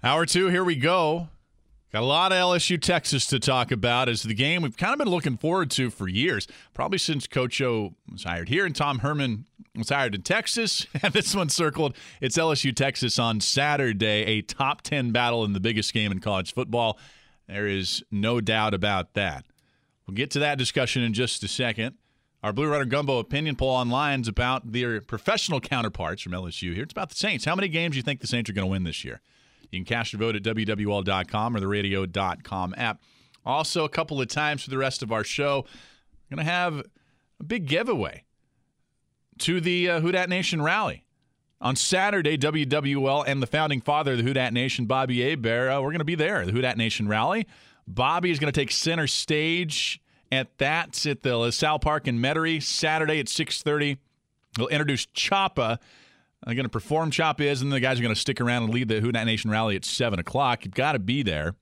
Hour two, here we go. Got a lot of LSU Texas to talk about as the game we've kind of been looking forward to for years, probably since Coach O was hired here and Tom Herman was hired in Texas. And this one circled. It's LSU Texas on Saturday, a top 10 battle in the biggest game in college football. There is no doubt about that. We'll get to that discussion in just a second. Our Blue Runner Gumbo opinion poll online is about their professional counterparts from LSU here. It's about the Saints. How many games do you think the Saints are going to win this year? You can cast your vote at WWL.com or the radio.com app. Also, a couple of times for the rest of our show, I'm going to have a big giveaway to the uh, Who Dat Nation rally. On Saturday, WWL and the founding father of the Who Dat Nation, Bobby Hebert, uh, we're going to be there, the Who Dat Nation rally. Bobby is going to take center stage at that at the LaSalle Park in Metairie Saturday at 6.30. He'll introduce Choppa I'm going to perform Chop is, and the guys are going to stick around and lead the Who Dat Nation rally at 7 o'clock. You've got to be there.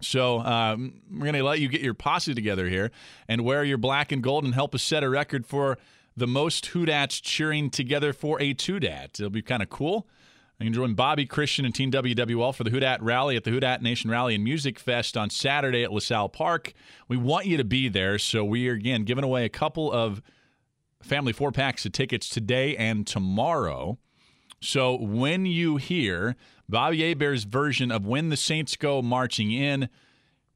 So um, we're going to let you get your posse together here and wear your black and gold and help us set a record for the most Who Dats cheering together for a Two Dat. It'll be kind of cool. You can join Bobby Christian and Team WWL for the Who Dat Rally at the Who Dat Nation Rally and Music Fest on Saturday at LaSalle Park. We want you to be there, so we are again giving away a couple of – family four packs of tickets today and tomorrow. So when you hear Bobby Hebert's version of When the Saints Go Marching In,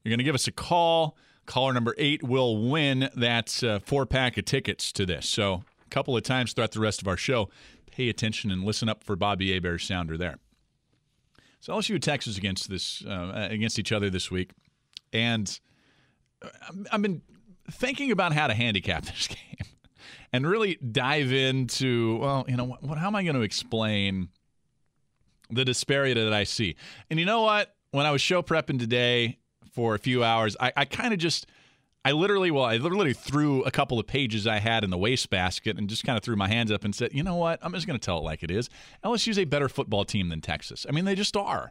you're going to give us a call. Caller number eight will win that uh, four pack of tickets to this. So a couple of times throughout the rest of our show, pay attention and listen up for Bobby Hebert's sounder there. So LSU and Texas against this uh, against each other this week, and uh, I've been thinking about how to handicap this game and really dive into, well, you know, what, how am I going to explain the disparity that I see? And you know what? When I was show prepping today for a few hours, I, I kind of just. I literally, well, I literally threw a couple of pages I had in the wastebasket and just kind of threw my hands up and said, you know what? I'm just going to tell it like it is. LSU's a better football team than Texas. I mean, they just are.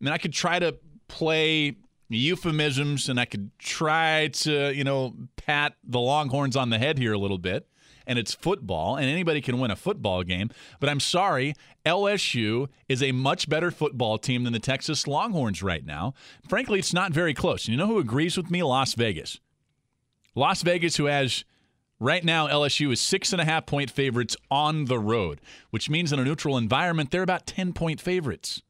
I mean, I could try to play euphemisms and I could try to, you know, pat the Longhorns on the head here a little bit. And it's football, and anybody can win a football game. But I'm sorry, LSU is a much better football team than the Texas Longhorns right now. Frankly, it's not very close. And you know who agrees with me? Las Vegas. Las Vegas, who has Right now, LSU is six and a half point favorites on the road, which means in a neutral environment, they're about 10 point favorites.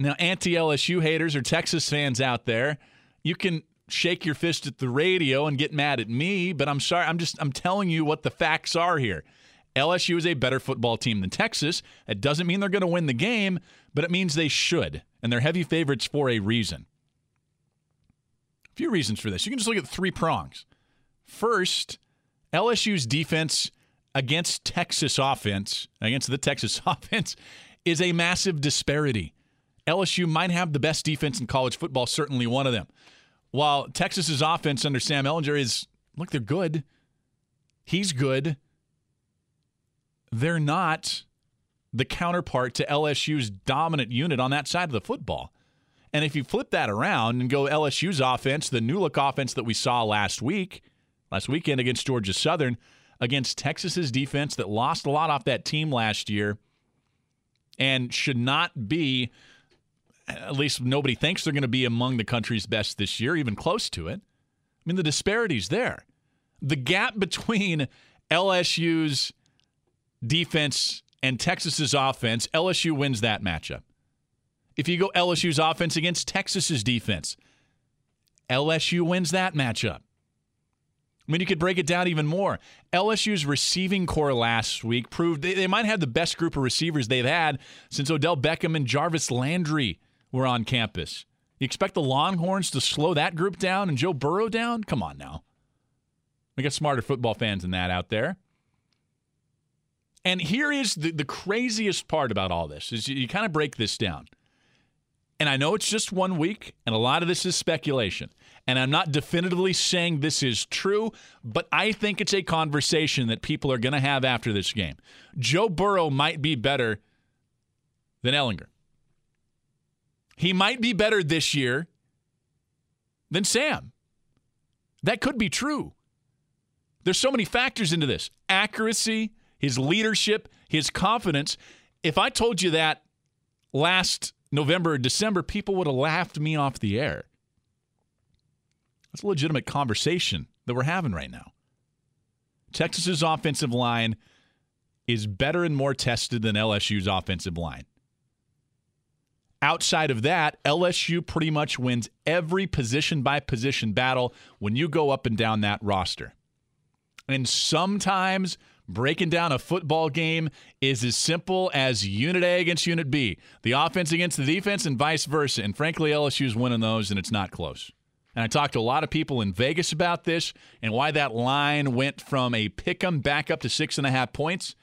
Now, anti LSU haters or Texas fans out there, you can shake your fist at the radio and get mad at me, but I'm sorry. I'm just I'm telling you what the facts are here. LSU is a better football team than Texas. It doesn't mean they're going to win the game, but it means they should, and they're heavy favorites for a reason. A few reasons for this. You can just look at three prongs. First, LSU's defense against Texas offense, against the Texas offense, is a massive disparity. LSU might have the best defense in college football, certainly one of them. While Texas's offense under Sam Ehlinger is, look, they're good. He's good. They're not the counterpart to LSU's dominant unit on that side of the football. And if you flip that around and go LSU's offense, the new look offense that we saw last week, last weekend against Georgia Southern, against Texas's defense that lost a lot off that team last year and should not be at least nobody thinks they're going to be among the country's best this year, even close to it. I mean, the disparity's there. The gap between LSU's defense and Texas's offense, LSU wins that matchup. If you go LSU's offense against Texas's defense, LSU wins that matchup. I mean, you could break it down even more. LSU's receiving corps last week proved they, they might have the best group of receivers they've had since Odell Beckham and Jarvis Landry were on campus. You expect the Longhorns to slow that group down and Joe Burrow down? Come on now. We got smarter football fans than that out there. And here is the, the craziest part about all this is you, you kind of break this down. And I know it's just one week, and a lot of this is speculation. And I'm not definitively saying this is true, but I think it's a conversation that people are going to have after this game. Joe Burrow might be better than Ehlinger. He might be better this year than Sam. That could be true. There's so many factors into this accuracy, his leadership, his confidence. If I told you that last November or December, people would have laughed me off the air. That's a legitimate conversation that we're having right now. Texas's offensive line is better and more tested than LSU's offensive line. Outside of that, LSU pretty much wins every position by position battle when you go up and down that roster. And sometimes breaking down a football game is as simple as unit A against unit B, the offense against the defense, and vice versa. And frankly, LSU's winning those, and it's not close. And I talked to a lot of people in Vegas about this and why that line went from a pick 'em back up to six and a half points.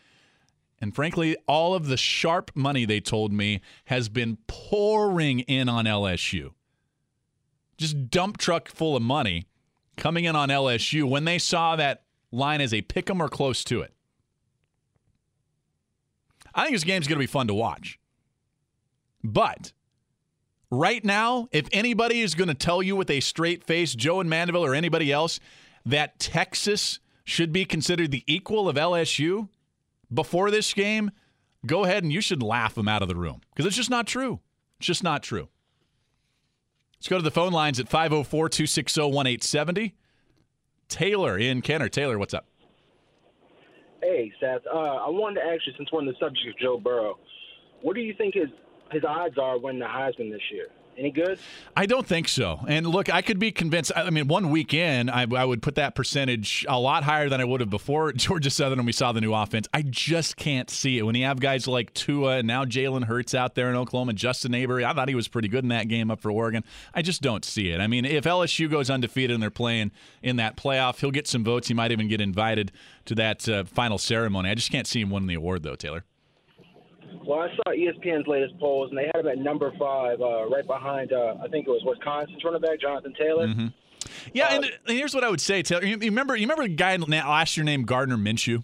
And frankly, all of the sharp money they told me has been pouring in on LSU. Just dump truck full of money coming in on LSU when they saw that line as a pick 'em or close to it. I think this game's going to be fun to watch. But right now, if anybody is going to tell you with a straight face, Joe and Mandeville or anybody else, that Texas should be considered the equal of LSU before this game, go ahead and you should laugh them out of the room because it's just not true. It's just not true. Let's go to the phone lines at 504 260 1870. Taylor in Kenner. Taylor, what's up? Hey, Seth. Uh, I wanted to ask you, since we're on the subject of Joe Burrow, what do you think his his odds are winning the Heisman this year? Any good? I don't think so. And look, I could be convinced. I mean, one weekend, I, I, would put that percentage a lot higher than I would have before Georgia Southern when we saw the new offense. I just can't see it. When you have guys like Tua and now Jalen Hurts out there in Oklahoma, Justin Herbert, I thought he was pretty good in that game up for Oregon. I just don't see it. I mean, if LSU goes undefeated and they're playing in that playoff, he'll get some votes. He might even get invited to that uh, final ceremony. I just can't see him winning the award, though, Taylor. Well, I saw ESPN's latest polls, and they had him at number five, uh, right behind, uh, I think it was Wisconsin's running back, Jonathan Taylor. Mm-hmm. Yeah, uh, and here's what I would say, Taylor. You remember, you remember a guy last year named Gardner Minshew?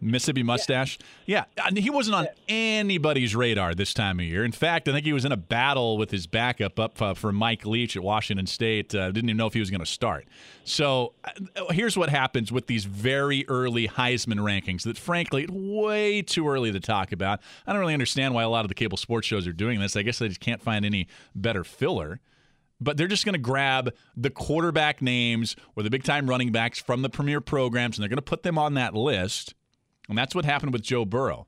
Mississippi mustache. Yeah. yeah. he wasn't on anybody's radar this time of year. In fact, I think he was in a battle with his backup up uh, for Mike Leach at Washington State. Uh, didn't even know if he was going to start. So uh, here's what happens with these very early Heisman rankings that, frankly, way too early to talk about. I don't really understand why a lot of the cable sports shows are doing this. I guess they just can't find any better filler but they're just going to grab the quarterback names or the big time running backs from the premier programs and they're going to put them on that list and that's what happened with Joe Burrow.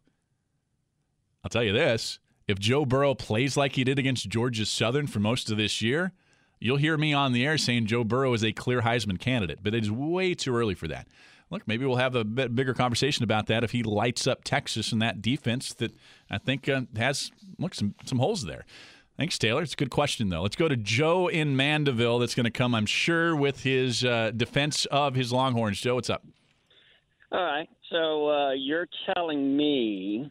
I'll tell you this if Joe Burrow plays like he did against Georgia Southern for most of this year, you'll hear me on the air saying Joe Burrow is a clear Heisman candidate, but it is way too early for that. Look, maybe we'll have a bit bigger conversation about that if he lights up Texas and that defense that I think uh, has look some some holes there. Thanks, Taylor. It's a good question, though. Let's go to Joe in Mandeville. That's going to come, I'm sure, with his uh, defense of his Longhorns. Joe, what's up? All right. So uh, you're telling me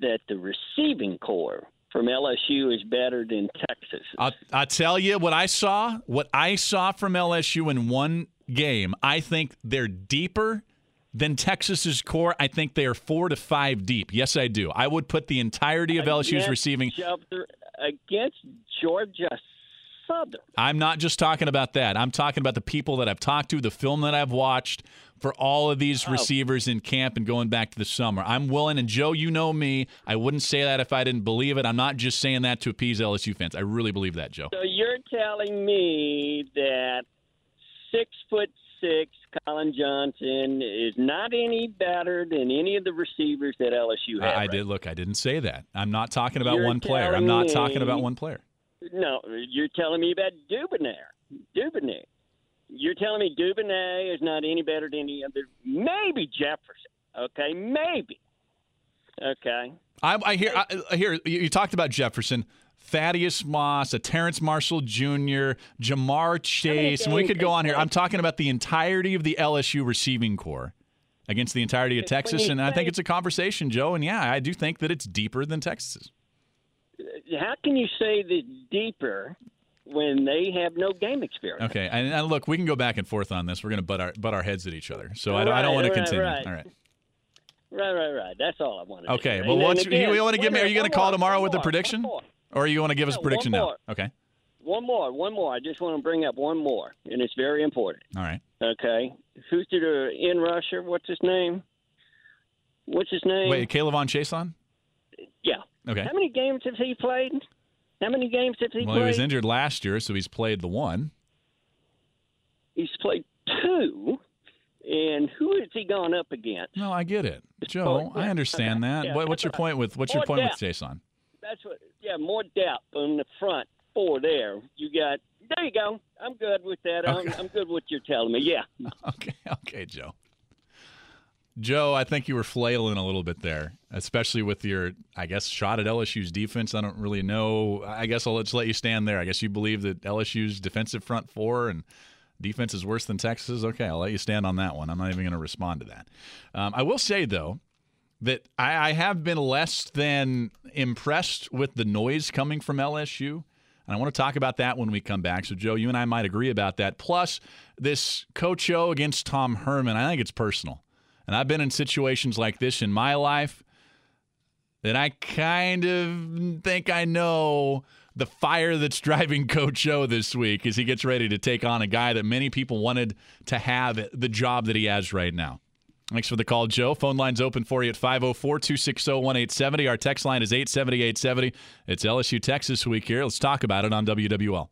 that the receiving corps from LSU is better than Texas. I'll, I'll tell you what I saw. What I saw from LSU in one game, I think they're deeper than Texas's corps. I think they are four to five deep. Yes, I do. I would put the entirety of LSU's against receiving against Georgia Southern. I'm not just talking about that. I'm talking about the people that I've talked to, the film that I've watched for all of these oh. receivers in camp and going back to the summer. I'm willing, and Joe, you know me. I wouldn't say that if I didn't believe it. I'm not just saying that to appease LSU fans. I really believe that, Joe. So you're telling me that six foot six Collin Johnson is not any better than any of the receivers that LSU has. I, I right? did look. I didn't say that. I'm not talking about you're one player. I'm not talking about one player. No, you're telling me about Duvernay. Duvernay. You're telling me Duvernay is not any better than any other? Maybe Jefferson. Okay, maybe. Okay. I, I hear. I, I hear you talked about Jefferson. Thaddeus Moss, a Terrace Marshall Jr., Ja'Marr Chase, and we could go on here. I'm talking about the entirety of the LSU receiving corps. against the entirety of Texas, and I think it's a conversation, Joe. And yeah, I do think that it's deeper than Texas. How can you say that deeper when they have no game experience? Okay, and, and look, we can go back and forth on this. We're going to butt our butt our heads at each other, so I don't, I don't Right, want to continue. right. All right. Right, right, right. That's all I wanted. Okay. To Well, say. what's again, you want to give me? Are you going to call more, tomorrow with a prediction, or you want to give us a prediction now? Okay. One more, one more. I just want to bring up one more, and it's very important. All right. Okay, who's the uh, in rusher? What's his name? What's his name? Wait, K'Lavon Chaisson? Yeah. Okay. How many games has he played? How many games has he played? Well, he was injured last year, so he's played the one. He's played two. And who has he gone up against? No, I get it, Joe. I understand okay. that. Yeah, what, what's your point with what's your point with depth. Chaisson? That's what. Yeah, more depth on the front four there. You got. There you go. I'm good with that. I'm, I'm good with what you're telling me. Yeah. Okay, okay, Joe. Joe, I think you were flailing a little bit there, especially with your, I guess, shot at LSU's defense. I don't really know. I guess I'll just let you stand there. I guess you believe that LSU's defensive front four and defense is worse than Texas. Okay, I'll let you stand on that one. I'm not even going to respond to that. Um, I will say, though, that I, I have been less than impressed with the noise coming from LSU. And I want to talk about that when we come back. So, Joe, you and I might agree about that. Plus, this Coach O against Tom Herman, I think it's personal. And I've been in situations like this in my life that I kind of think I know the fire that's driving Coach O this week as he gets ready to take on a guy that many people wanted to have the job that he has right now. Thanks for the call, Joe. Phone line's open for you at 504 260 1870. Our text line is 870 870. It's LSU Texas week here. Let's talk about it on WWL.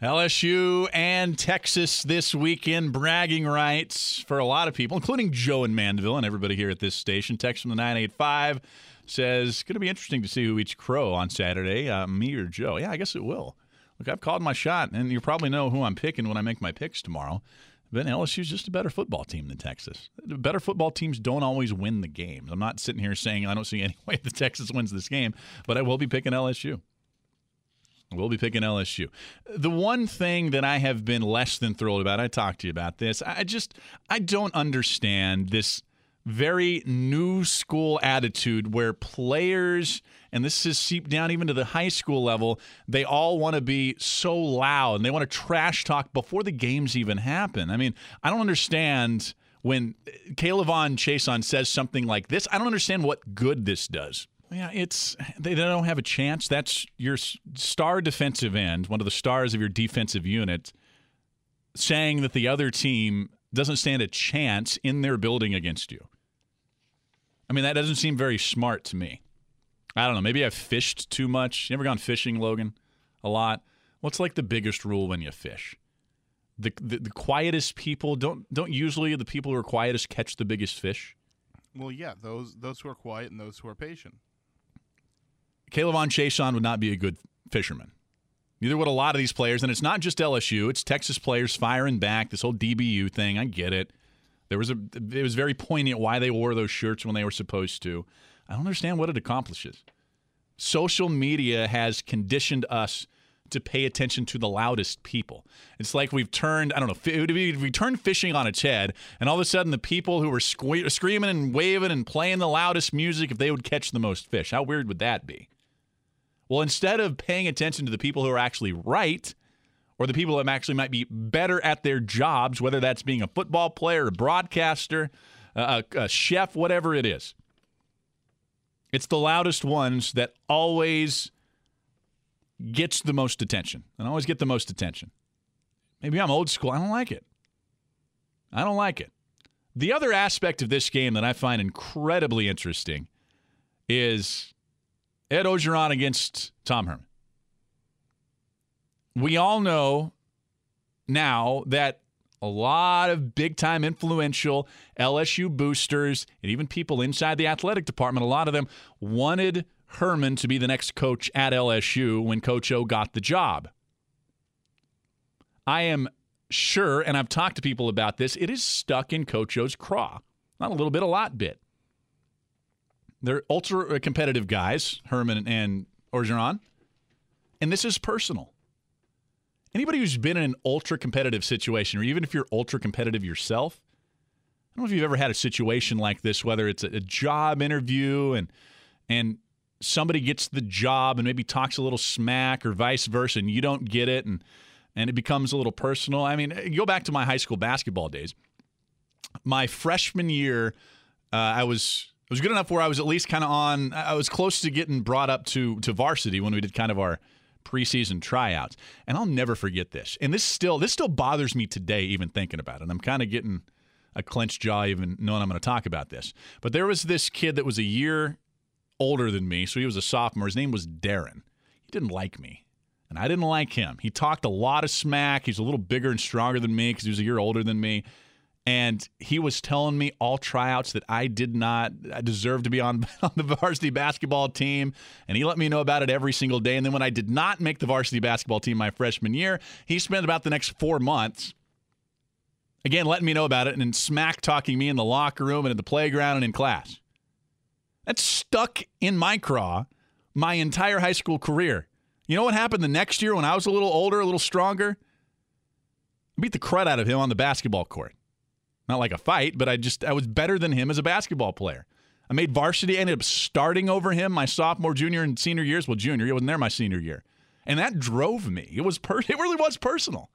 LSU and Texas this weekend, bragging rights for a lot of people, including Joe in Mandeville and everybody here at this station. Text from the 985 says, going to be interesting to see who eats crow on Saturday, uh, me or Joe. Yeah, I guess it will. Look, I've called my shot, and you probably know who I'm picking when I make my picks tomorrow. But LSU's just a better football team than Texas. Better football teams don't always win the games. I'm not sitting here saying I don't see any way that Texas wins this game, but I will be picking LSU. We'll be picking LSU. The one thing that I have been less than thrilled about, I talked to you about this. I just I don't understand this very new school attitude where players and this has seeped down even to the high school level, they all want to be so loud and they want to trash talk before the games even happen. I mean, I don't understand when K'Lavon Chaisson says something like this. I don't understand what good this does. Yeah, it's they don't have a chance. That's your star defensive end, one of the stars of your defensive unit, saying that the other team doesn't stand a chance in their building against you. I mean, that doesn't seem very smart to me. I don't know. Maybe I've fished too much. You ever gone fishing, Logan? A lot. What's like the biggest rule when you fish? The, the the quietest people don't don't usually the people who are quietest catch the biggest fish. Well, yeah, those those who are quiet and those who are patient. K'Lavon Chaisson would not be a good fisherman. Neither would a lot of these players, and it's not just LSU; it's Texas players firing back. This whole DBU thing, I get it. There was a, it was very poignant why they wore those shirts when they were supposed to. I don't understand what it accomplishes. Social media has conditioned us to pay attention to the loudest people. It's like we've turned, I don't know, fi- we, we turned fishing on its head, and all of a sudden the people who were sque- screaming and waving and playing the loudest music, if they would catch the most fish, how weird would that be? Well, instead of paying attention to the people who are actually right, or the people that actually might be better at their jobs, whether that's being a football player, a broadcaster, a, a chef, whatever it is, it's the loudest ones that always gets the most attention and always get the most attention. Maybe I'm old school. I don't like it. I don't like it. The other aspect of this game that I find incredibly interesting is Ed Orgeron against Tom Herman. We all know now that a lot of big time influential LSU boosters and even people inside the athletic department, a lot of them wanted Herman to be the next coach at LSU when Coach O got the job. I am sure, and I've talked to people about this, it is stuck in Coach O's craw. Not a little bit, a lot bit. They're ultra competitive guys, Herman and Orgeron, and this is personal. Anybody who's been in an ultra competitive situation, or even if you're ultra competitive yourself, I don't know if you've ever had a situation like this, whether it's a, a job interview and and somebody gets the job and maybe talks a little smack or vice versa, and you don't get it, and and it becomes a little personal. I mean, go back to my high school basketball days. My freshman year, uh, I was I was good enough where I was at least kind of on. I was close to getting brought up to to varsity when we did kind of our preseason tryouts. And I'll never forget this. And this still this still bothers me today, even thinking about it. I'm kind of getting a clenched jaw even knowing I'm going to talk about this. But there was this kid that was a year older than me, so he was a sophomore. His name was Darren. He didn't like me. And I didn't like him. He talked a lot of smack. He's a little bigger and stronger than me because he was a year older than me and he was telling me all tryouts that I did not deserve to be on, on the varsity basketball team. And he let me know about it every single day. And then when I did not make the varsity basketball team my freshman year, he spent about the next four months, again, letting me know about it and smack talking me in the locker room and in the playground and in class. That stuck in my craw my entire high school career. You know what happened the next year when I was a little older, a little stronger? I beat the crud out of him on the basketball court. Not like a fight, but I just I was better than him as a basketball player. I made varsity. Ended up starting over him my sophomore, junior, and senior years. Well, junior, he wasn't there my senior year, and that drove me. It was per- it really was personal.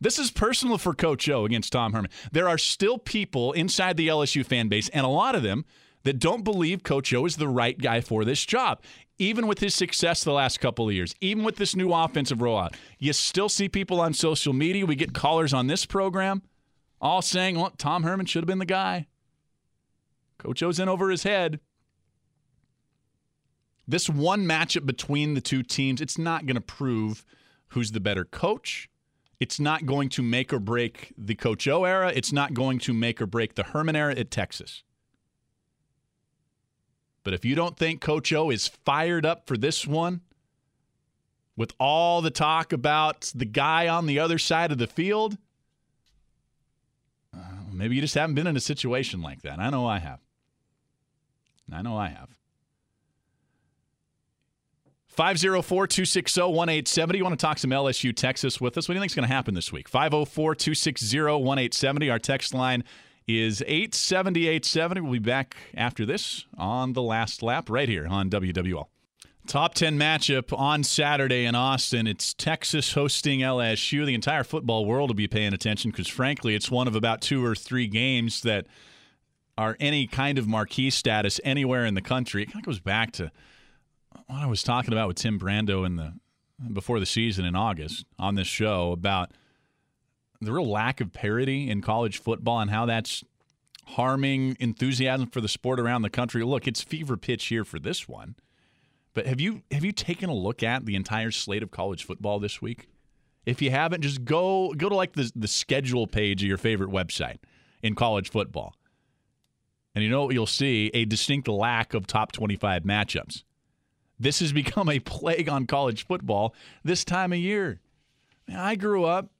This is personal for Coach O against Tom Herman. There are still people inside the LSU fan base, and a lot of them that don't believe Coach O is the right guy for this job. Even with his success the last couple of years, even with this new offensive rollout, you still see people on social media. We get callers on this program all saying, well, Tom Herman should have been the guy. Coach O's in over his head. This one matchup between the two teams, it's not going to prove who's the better coach. It's not going to make or break the Coach O era. It's not going to make or break the Herman era at Texas. But if you don't think Coach O is fired up for this one, with all the talk about the guy on the other side of the field, Maybe you just haven't been in a situation like that. I know I have. I know I have. 504 260 1870. You want to talk some LSU Texas with us? What do you think is going to happen this week? 504 260 1870. Our text line is 870 870. We'll be back after this on the last lap right here on WWL. Top 10 matchup on Saturday in Austin. It's Texas hosting LSU. The entire football world will be paying attention because, frankly, it's one of about two or three games that are any kind of marquee status anywhere in the country. It kind of goes back to what I was talking about with Tim Brando in the before the season in August on this show about the real lack of parity in college football and how that's harming enthusiasm for the sport around the country. Look, it's fever pitch here for this one. But have you have you taken a look at the entire slate of college football this week? If you haven't, just go go to like the the schedule page of your favorite website in college football. And you know what you'll see? A distinct lack of top 25 matchups. This has become a plague on college football this time of year. I grew up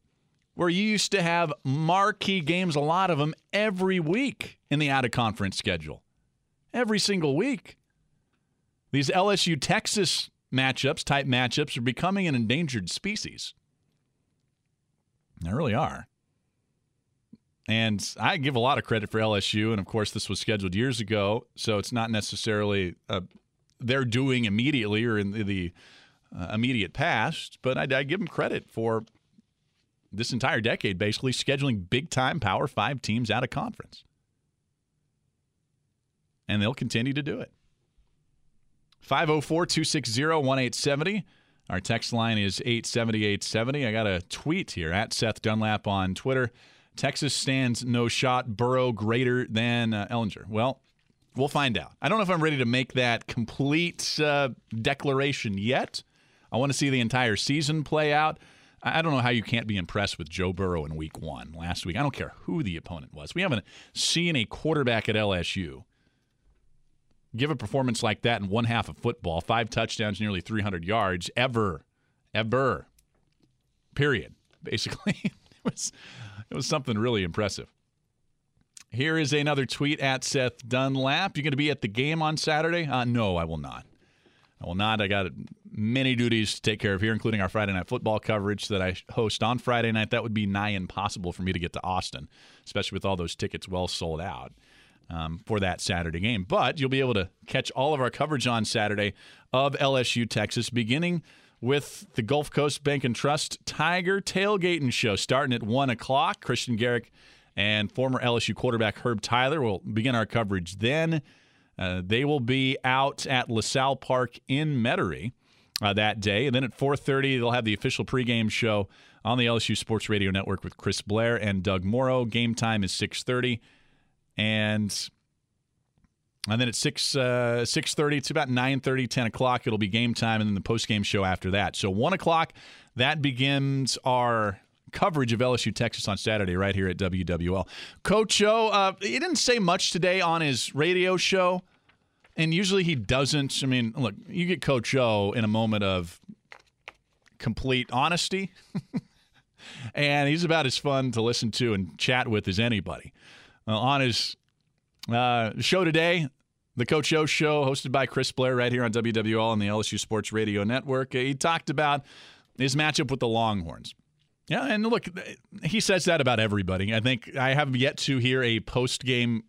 where you used to have marquee games, a lot of them every week in the out of conference schedule. Every single week. These LSU Texas matchups, type matchups, are becoming an endangered species. They really are. And I give a lot of credit for LSU. And of course, this was scheduled years ago. So it's not necessarily uh, they're doing immediately or in the, the uh, immediate past. But I, I give them credit for this entire decade basically scheduling big time Power Five teams out of conference. And they'll continue to do it. 504 260 1870. Our text line is 870 870. I got a tweet here at Seth Dunlap on Twitter. Texas stands no shot, Burrow greater than uh, Ehlinger. Well, we'll find out. I don't know if I'm ready to make that complete uh, declaration yet. I want to see the entire season play out. I don't know how you can't be impressed with Joe Burrow in week one last week. I don't care who the opponent was. We haven't seen a quarterback at LSU give a performance like that in one half of football, five touchdowns, nearly 300 yards, ever, ever, period. Basically, it was it was something really impressive. Here is another tweet at Seth Dunlap. You're going to be at the game on Saturday? Uh, no, I will not. I will not. I got many duties to take care of here, including our Friday night football coverage that I host on Friday night. That would be nigh impossible for me to get to Austin, especially with all those tickets well sold out um, for that Saturday game. But you'll be able to catch all of our coverage on Saturday of LSU Texas, beginning with the Gulf Coast Bank and Trust Tiger Tailgating Show starting at 1 o'clock. Christian Garic and former LSU quarterback Herb Tyler will begin our coverage then. Uh, they will be out at LaSalle Park in Metairie uh, that day. And then at 4.30, they'll have the official pregame show on the LSU Sports Radio Network with Chris Blair and Doug Moreau. Game time is 6.30. And... And then at 6 uh, 6.30, it's about 9.30, 10 o'clock, it'll be game time, and then the post-game show after that. So 1 o'clock, that begins our coverage of LSU Texas on Saturday right here at WWL. Coach O, uh, he didn't say much today on his radio show, and usually he doesn't. I mean, look, you get Coach O in a moment of complete honesty, and he's about as fun to listen to and chat with as anybody. Uh, on his uh, show today, the Coach O Show, hosted by Chris Blair right here on WWL and the LSU Sports Radio Network, he talked about his matchup with the Longhorns. Yeah, and look, he says that about everybody. I think I have yet to hear a post game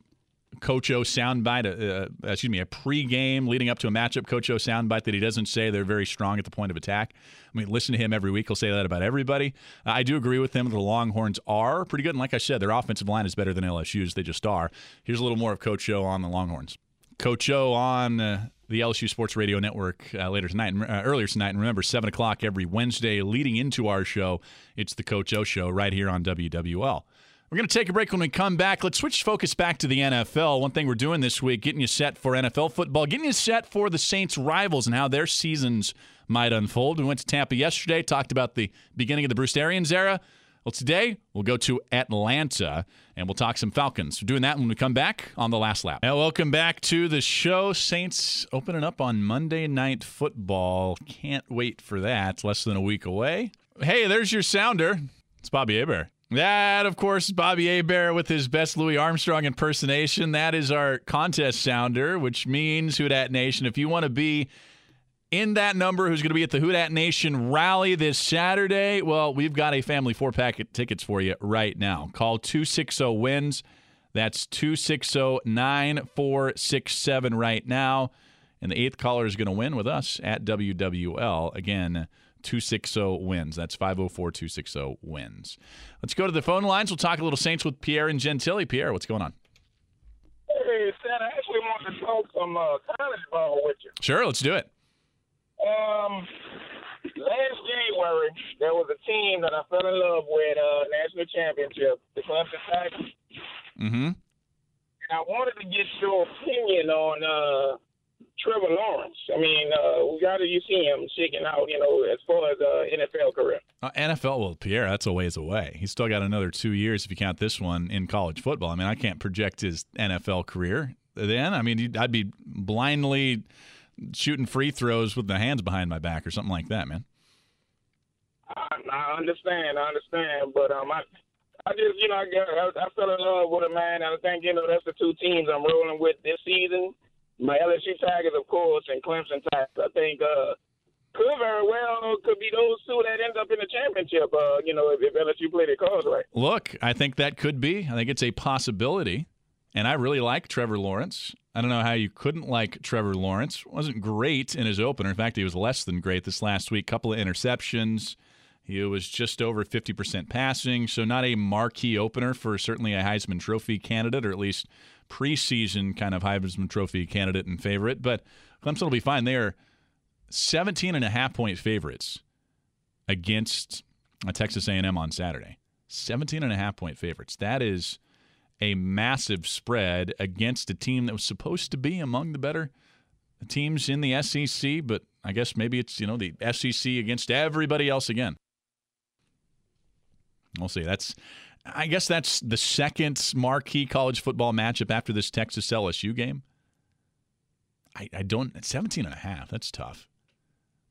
Coach O soundbite, uh, uh, excuse me, a pre-game leading up to a matchup Coach O soundbite that he doesn't say they're very strong at the point of attack. I mean, listen to him every week. He'll say that about everybody. I do agree with him. The Longhorns are pretty good, and like I said, their offensive line is better than LSU's. They just are. Here's a little more of Coach O on the Longhorns. Coach O on uh, the LSU Sports Radio Network uh, later tonight, uh, earlier tonight. And remember, 7 o'clock every Wednesday leading into our show. It's the Coach O Show right here on WWL. We're going to take a break when we come back. Let's switch focus back to the NFL. One thing we're doing this week, getting you set for NFL football, getting you set for the Saints' rivals and how their seasons might unfold. We went to Tampa yesterday, talked about the beginning of the Bruce Arians era. Well, today we'll go to Atlanta and we'll talk some Falcons. We're doing that when we come back on the last lap. Now, welcome back to the show. Saints opening up on Monday Night Football. Can't wait for that. Less than a week away. Hey, there's your sounder. It's Bobby Hebert. That, of course, is Bobby Hebert with his best Louis Armstrong impersonation. That is our contest sounder, which means Who Dat Nation. If you want to be in that number who's going to be at the Who Dat Nation rally this Saturday, well, we've got a family four packet tickets for you right now. Call 260 wins. That's 260 9467 right now. And the eighth caller is going to win with us at WWL. Again, 260 wins. That's 504 260 wins. Let's go to the phone lines. We'll talk a little Saints with Pierre and Gentilly. Pierre, what's going on? Hey, Stan, I actually want to talk some uh, college ball with you. Sure, let's do it. Um, last January, there was a team that I fell in love with, uh, national championship, the Clemson Tigers. Mm-hmm. And I wanted to get your opinion on uh, Trevor Lawrence. I mean, uh, got to you see him shaking out, you know, as far as uh, NFL career. Uh, NFL, well, Pierre, that's a ways away. He's still got another two years if you count this one in college football. I mean, I can't project his NFL career then. I mean, I'd be blindly shooting free throws with the hands behind my back or something like that, man. I, I understand, I understand, but um, I, I just, you know, I, I, I fell in love with a man, and I think you know that's the two teams I'm rolling with this season. My LSU Tigers, of course, and Clemson Tigers. I think uh, could very well could be those two that end up in the championship. Uh, you know, if, if LSU play their cards right. Look, I think that could be. I think it's a possibility, and I really like Trevor Lawrence. I don't know how you couldn't like Trevor Lawrence. Wasn't great in his opener. In fact, he was less than great this last week. Couple of interceptions. He was just over 50% passing, so not a marquee opener for certainly a Heisman Trophy candidate, or at least preseason kind of Heisman Trophy candidate and favorite. But Clemson will be fine. They are 17 and a half point favorites against uh, Texas A&M on Saturday. 17 and a half point favorites. That is – a massive spread against a team that was supposed to be among the better teams in the SEC, but I guess maybe it's, you know, the SEC against everybody else again. We'll see. That's I guess that's the second marquee college football matchup after this Texas LSU game. I, I don't 17 and a half. That's tough.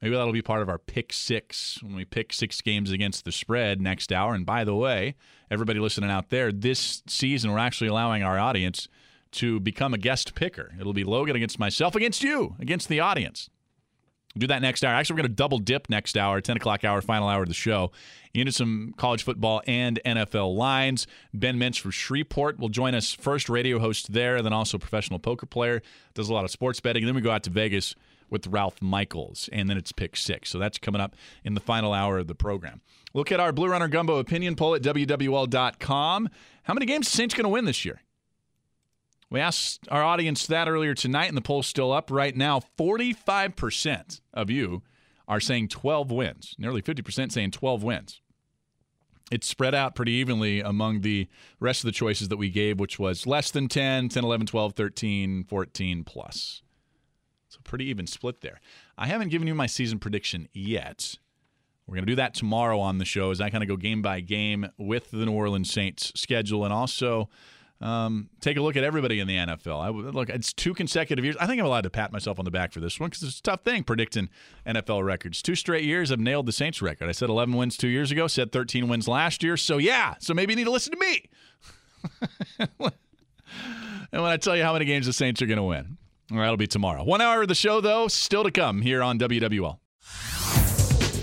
Maybe that'll be part of our pick six when we pick six games against the spread next hour. And by the way, everybody listening out there, this season we're actually allowing our audience to become a guest picker. It'll be Logan against myself against you, against the audience. Do that next hour. Actually, we're going to double dip next hour, 10 o'clock hour, final hour of the show, into some college football and NFL lines. Ben Mintz from Shreveport will join us first, radio host there, and then also professional poker player. Does a lot of sports betting. And then we go out to Vegas with Ralph Michaels, and then it's pick six. So that's coming up in the final hour of the program. Look at our Blue Runner Gumbo opinion poll at WWL.com. How many games the Saints going to win this year? We asked our audience that earlier tonight, and the poll's still up right now. 45% of you are saying 12 wins, nearly 50% saying 12 wins. It's spread out pretty evenly among the rest of the choices that we gave, which was less than 10, 10, 11, 12, 13, 14 plus. So pretty even split there. I haven't given you my season prediction yet. We're going to do that tomorrow on the show as I kind of go game by game with the New Orleans Saints schedule and also um, take a look at everybody in the NFL. Look, it's two consecutive years. I think I'm allowed to pat myself on the back for this one because it's a tough thing predicting NFL records. Two straight years, I've nailed the Saints record. I said 11 wins two years ago, said 13 wins last year. So, yeah, so maybe you need to listen to me. and when I tell you how many games the Saints are going to win, it'll be tomorrow. One hour of the show, though, still to come here on WWL.